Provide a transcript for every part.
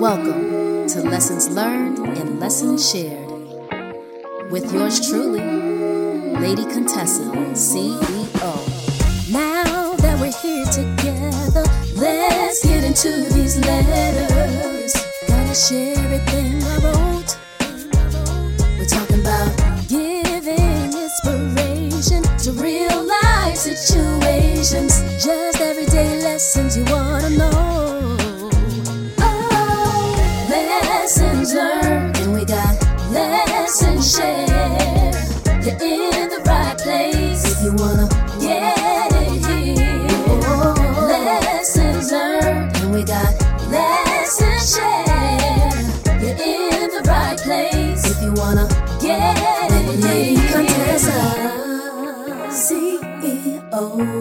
Welcome to Lessons Learned and Lessons Shared with yours truly, Lady Contessa, CEO. Now that we're here together, let's get into these letters. Gotta share everything lessons learned, and we got lessons shared. You're in the right place if you wanna get it here. Oh, lessons learned, and we got lessons shared. You're in the right place if you wanna get it here. CEO.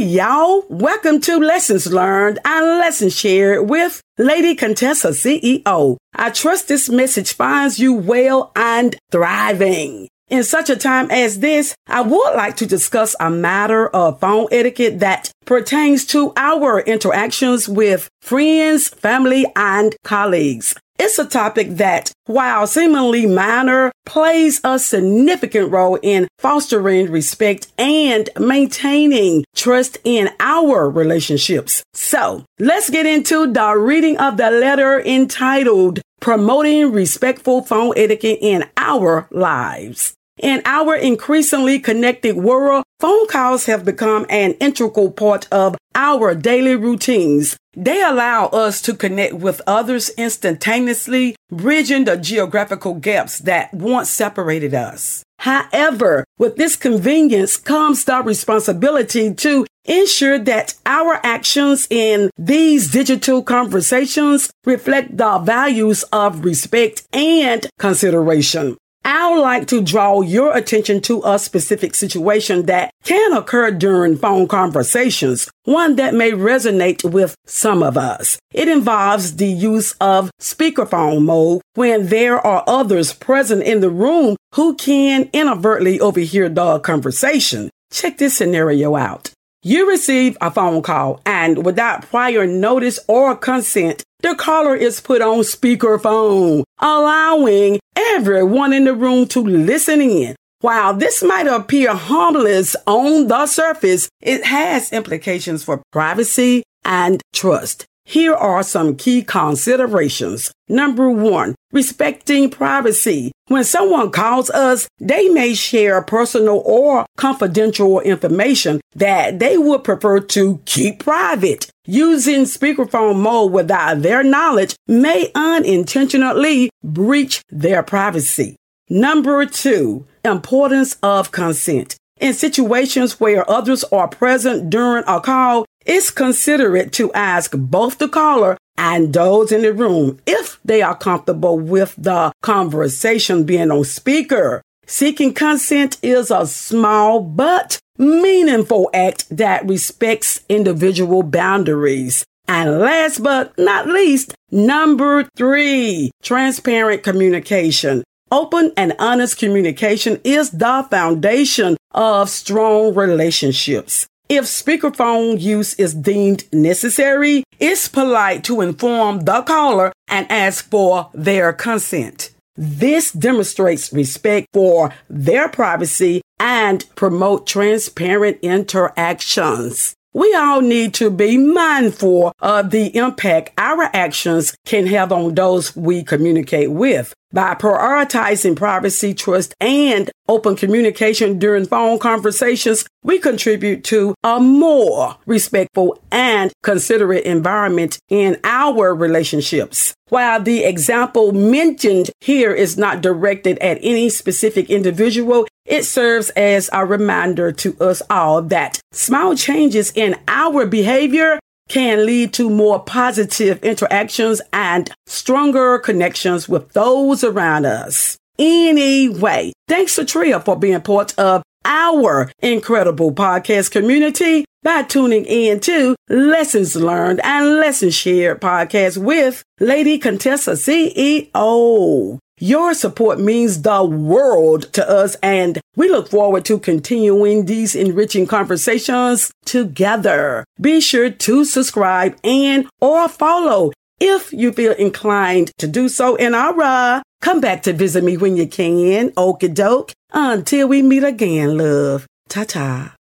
Y'all. Welcome to Lessons Learned and Lessons Shared with Lady Contessa CEO. I trust this message finds you well and thriving. In such a time as this, I would like to discuss a matter of phone etiquette that pertains to our interactions with friends, family, and colleagues. It's a topic that, while seemingly minor, plays a significant role in fostering respect and maintaining trust in our relationships. So let's get into the reading of the letter entitled Promoting Respectful Phone Etiquette in Our Lives. In our increasingly connected world, phone calls have become an integral part of our daily routines. They allow us to connect with others instantaneously, bridging the geographical gaps that once separated us. However, with this convenience comes the responsibility to ensure that our actions in these digital conversations reflect the values of respect and consideration. I would like to draw your attention to a specific situation that can occur during phone conversations, one that may resonate with some of us. It involves the use of speakerphone mode when there are others present in the room who can inadvertently overhear the conversation. Check this scenario out. You receive a phone call and without prior notice or consent, the caller is put on speakerphone, allowing everyone in the room to listen in. While this might appear harmless on the surface, it has implications for privacy and trust. Here are some key considerations. Number one, respecting privacy. When someone calls us, they may share personal or confidential information that they would prefer to keep private. Using speakerphone mode without their knowledge may unintentionally breach their privacy. Number two, importance of consent. In situations where others are present during a call, it's considerate to ask both the caller and those in the room if they are comfortable with the conversation being on speaker. Seeking consent is a small but meaningful act that respects individual boundaries. And last but not least, number three, transparent communication. Open and honest communication is the foundation of strong relationships. If speakerphone use is deemed necessary, it's polite to inform the caller and ask for their consent. This demonstrates respect for their privacy and promote transparent interactions. We all need to be mindful of the impact our actions can have on those we communicate with. By prioritizing privacy, trust, and open communication during phone conversations, we contribute to a more respectful and considerate environment in our relationships. While the example mentioned here is not directed at any specific individual, it serves as a reminder to us all that small changes in our behavior can lead to more positive interactions and stronger connections with those around us. Anyway, thanks to Tria for being part of our incredible podcast community by tuning in to Lessons Learned and Lessons Shared podcast with Lady Contessa CEO. Your support means the world to us, and we look forward to continuing these enriching conversations together. Be sure to subscribe and or follow if you feel inclined to do so. And alright, come back to visit me when you can. Okie doke. Until we meet again, love. Ta ta.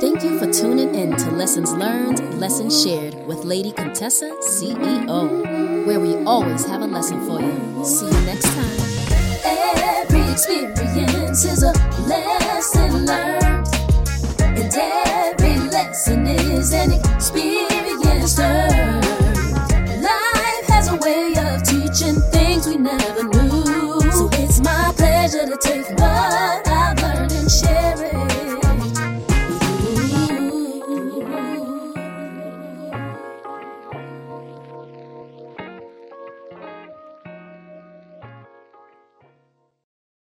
Thank you for tuning in to Lessons Learned, Lessons Shared with Lady Contessa CEO, where we always have a lesson for you. See you next time. Every experience is a lesson